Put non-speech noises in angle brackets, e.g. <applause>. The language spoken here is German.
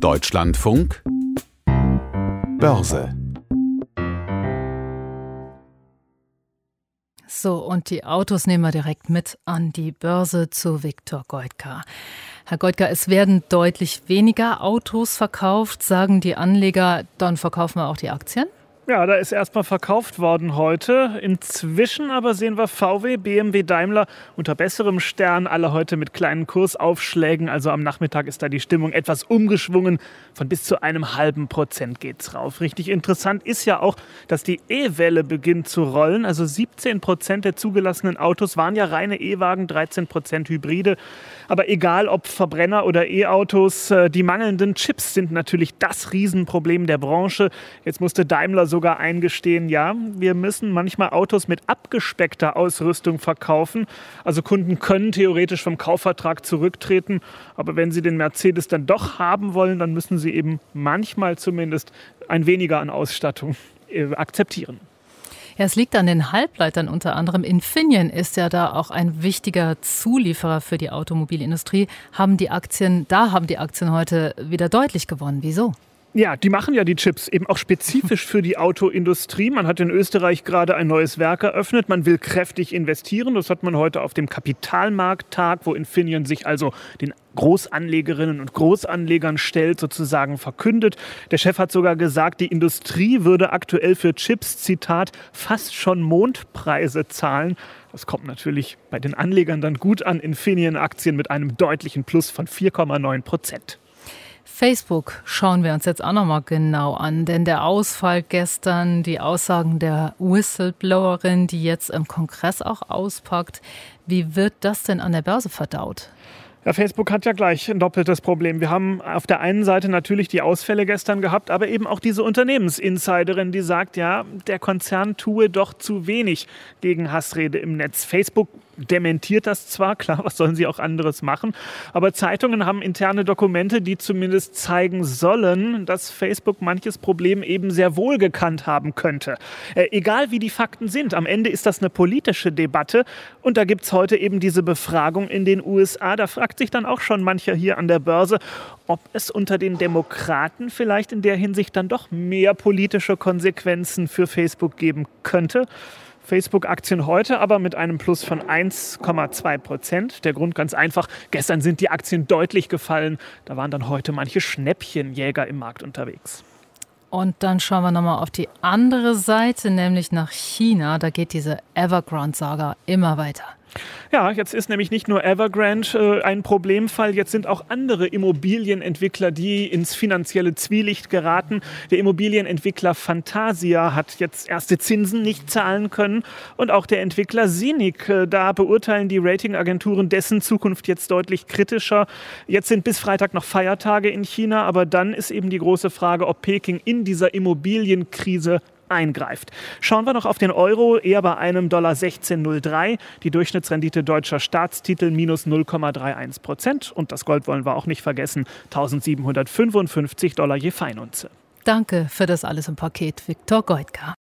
Deutschlandfunk Börse So, und die Autos nehmen wir direkt mit an die Börse zu Viktor Goitka. Herr Goitka, es werden deutlich weniger Autos verkauft, sagen die Anleger, dann verkaufen wir auch die Aktien? Ja, da ist erstmal verkauft worden heute. Inzwischen aber sehen wir VW, BMW, Daimler unter besserem Stern, alle heute mit kleinen Kursaufschlägen. Also am Nachmittag ist da die Stimmung etwas umgeschwungen. Von bis zu einem halben Prozent geht's rauf. Richtig interessant ist ja auch, dass die E-Welle beginnt zu rollen. Also 17 Prozent der zugelassenen Autos waren ja reine E-Wagen, 13 Prozent Hybride. Aber egal ob Verbrenner oder E-Autos, äh, die mangelnden Chips sind natürlich das Riesenproblem der Branche. Jetzt musste Daimler so sogar eingestehen, ja, wir müssen manchmal Autos mit abgespeckter Ausrüstung verkaufen. Also Kunden können theoretisch vom Kaufvertrag zurücktreten, aber wenn sie den Mercedes dann doch haben wollen, dann müssen sie eben manchmal zumindest ein weniger an Ausstattung äh, akzeptieren. Ja, es liegt an den Halbleitern unter anderem. Infineon ist ja da auch ein wichtiger Zulieferer für die Automobilindustrie. Haben die Aktien, da haben die Aktien heute wieder deutlich gewonnen. Wieso? Ja, die machen ja die Chips eben auch spezifisch für die Autoindustrie. Man hat in Österreich gerade ein neues Werk eröffnet. Man will kräftig investieren. Das hat man heute auf dem Kapitalmarkttag, wo Infineon sich also den Großanlegerinnen und Großanlegern stellt, sozusagen verkündet. Der Chef hat sogar gesagt, die Industrie würde aktuell für Chips, Zitat, fast schon Mondpreise zahlen. Das kommt natürlich bei den Anlegern dann gut an. Infineon-Aktien mit einem deutlichen Plus von 4,9 Prozent. Facebook schauen wir uns jetzt auch nochmal genau an, denn der Ausfall gestern, die Aussagen der Whistleblowerin, die jetzt im Kongress auch auspackt, wie wird das denn an der Börse verdaut? Ja, Facebook hat ja gleich ein doppeltes Problem. Wir haben auf der einen Seite natürlich die Ausfälle gestern gehabt, aber eben auch diese Unternehmensinsiderin, die sagt, ja, der Konzern tue doch zu wenig gegen Hassrede im Netz. Facebook dementiert das zwar, <laughs> klar, was sollen sie auch anderes machen, aber Zeitungen haben interne Dokumente, die zumindest zeigen sollen, dass Facebook manches Problem eben sehr wohl gekannt haben könnte. Äh, egal wie die Fakten sind, am Ende ist das eine politische Debatte und da gibt es heute eben diese Befragung in den USA. Da sich dann auch schon mancher hier an der Börse, ob es unter den Demokraten vielleicht in der Hinsicht dann doch mehr politische Konsequenzen für Facebook geben könnte. Facebook-Aktien heute aber mit einem Plus von 1,2 Prozent. Der Grund ganz einfach, gestern sind die Aktien deutlich gefallen. Da waren dann heute manche Schnäppchenjäger im Markt unterwegs. Und dann schauen wir nochmal auf die andere Seite, nämlich nach China. Da geht diese Evergrande-Saga immer weiter. Ja, jetzt ist nämlich nicht nur Evergrande äh, ein Problemfall, jetzt sind auch andere Immobilienentwickler, die ins finanzielle Zwielicht geraten. Der Immobilienentwickler Fantasia hat jetzt erste Zinsen nicht zahlen können und auch der Entwickler Sinik, äh, da beurteilen die Ratingagenturen dessen Zukunft jetzt deutlich kritischer. Jetzt sind bis Freitag noch Feiertage in China, aber dann ist eben die große Frage, ob Peking in dieser Immobilienkrise eingreift. Schauen wir noch auf den Euro, eher bei einem Dollar 16,03. Die Durchschnittsrendite deutscher Staatstitel minus 0,31 Prozent. Und das Gold wollen wir auch nicht vergessen, 1755 Dollar je Feinunze. Danke für das alles im Paket, Viktor Goitka.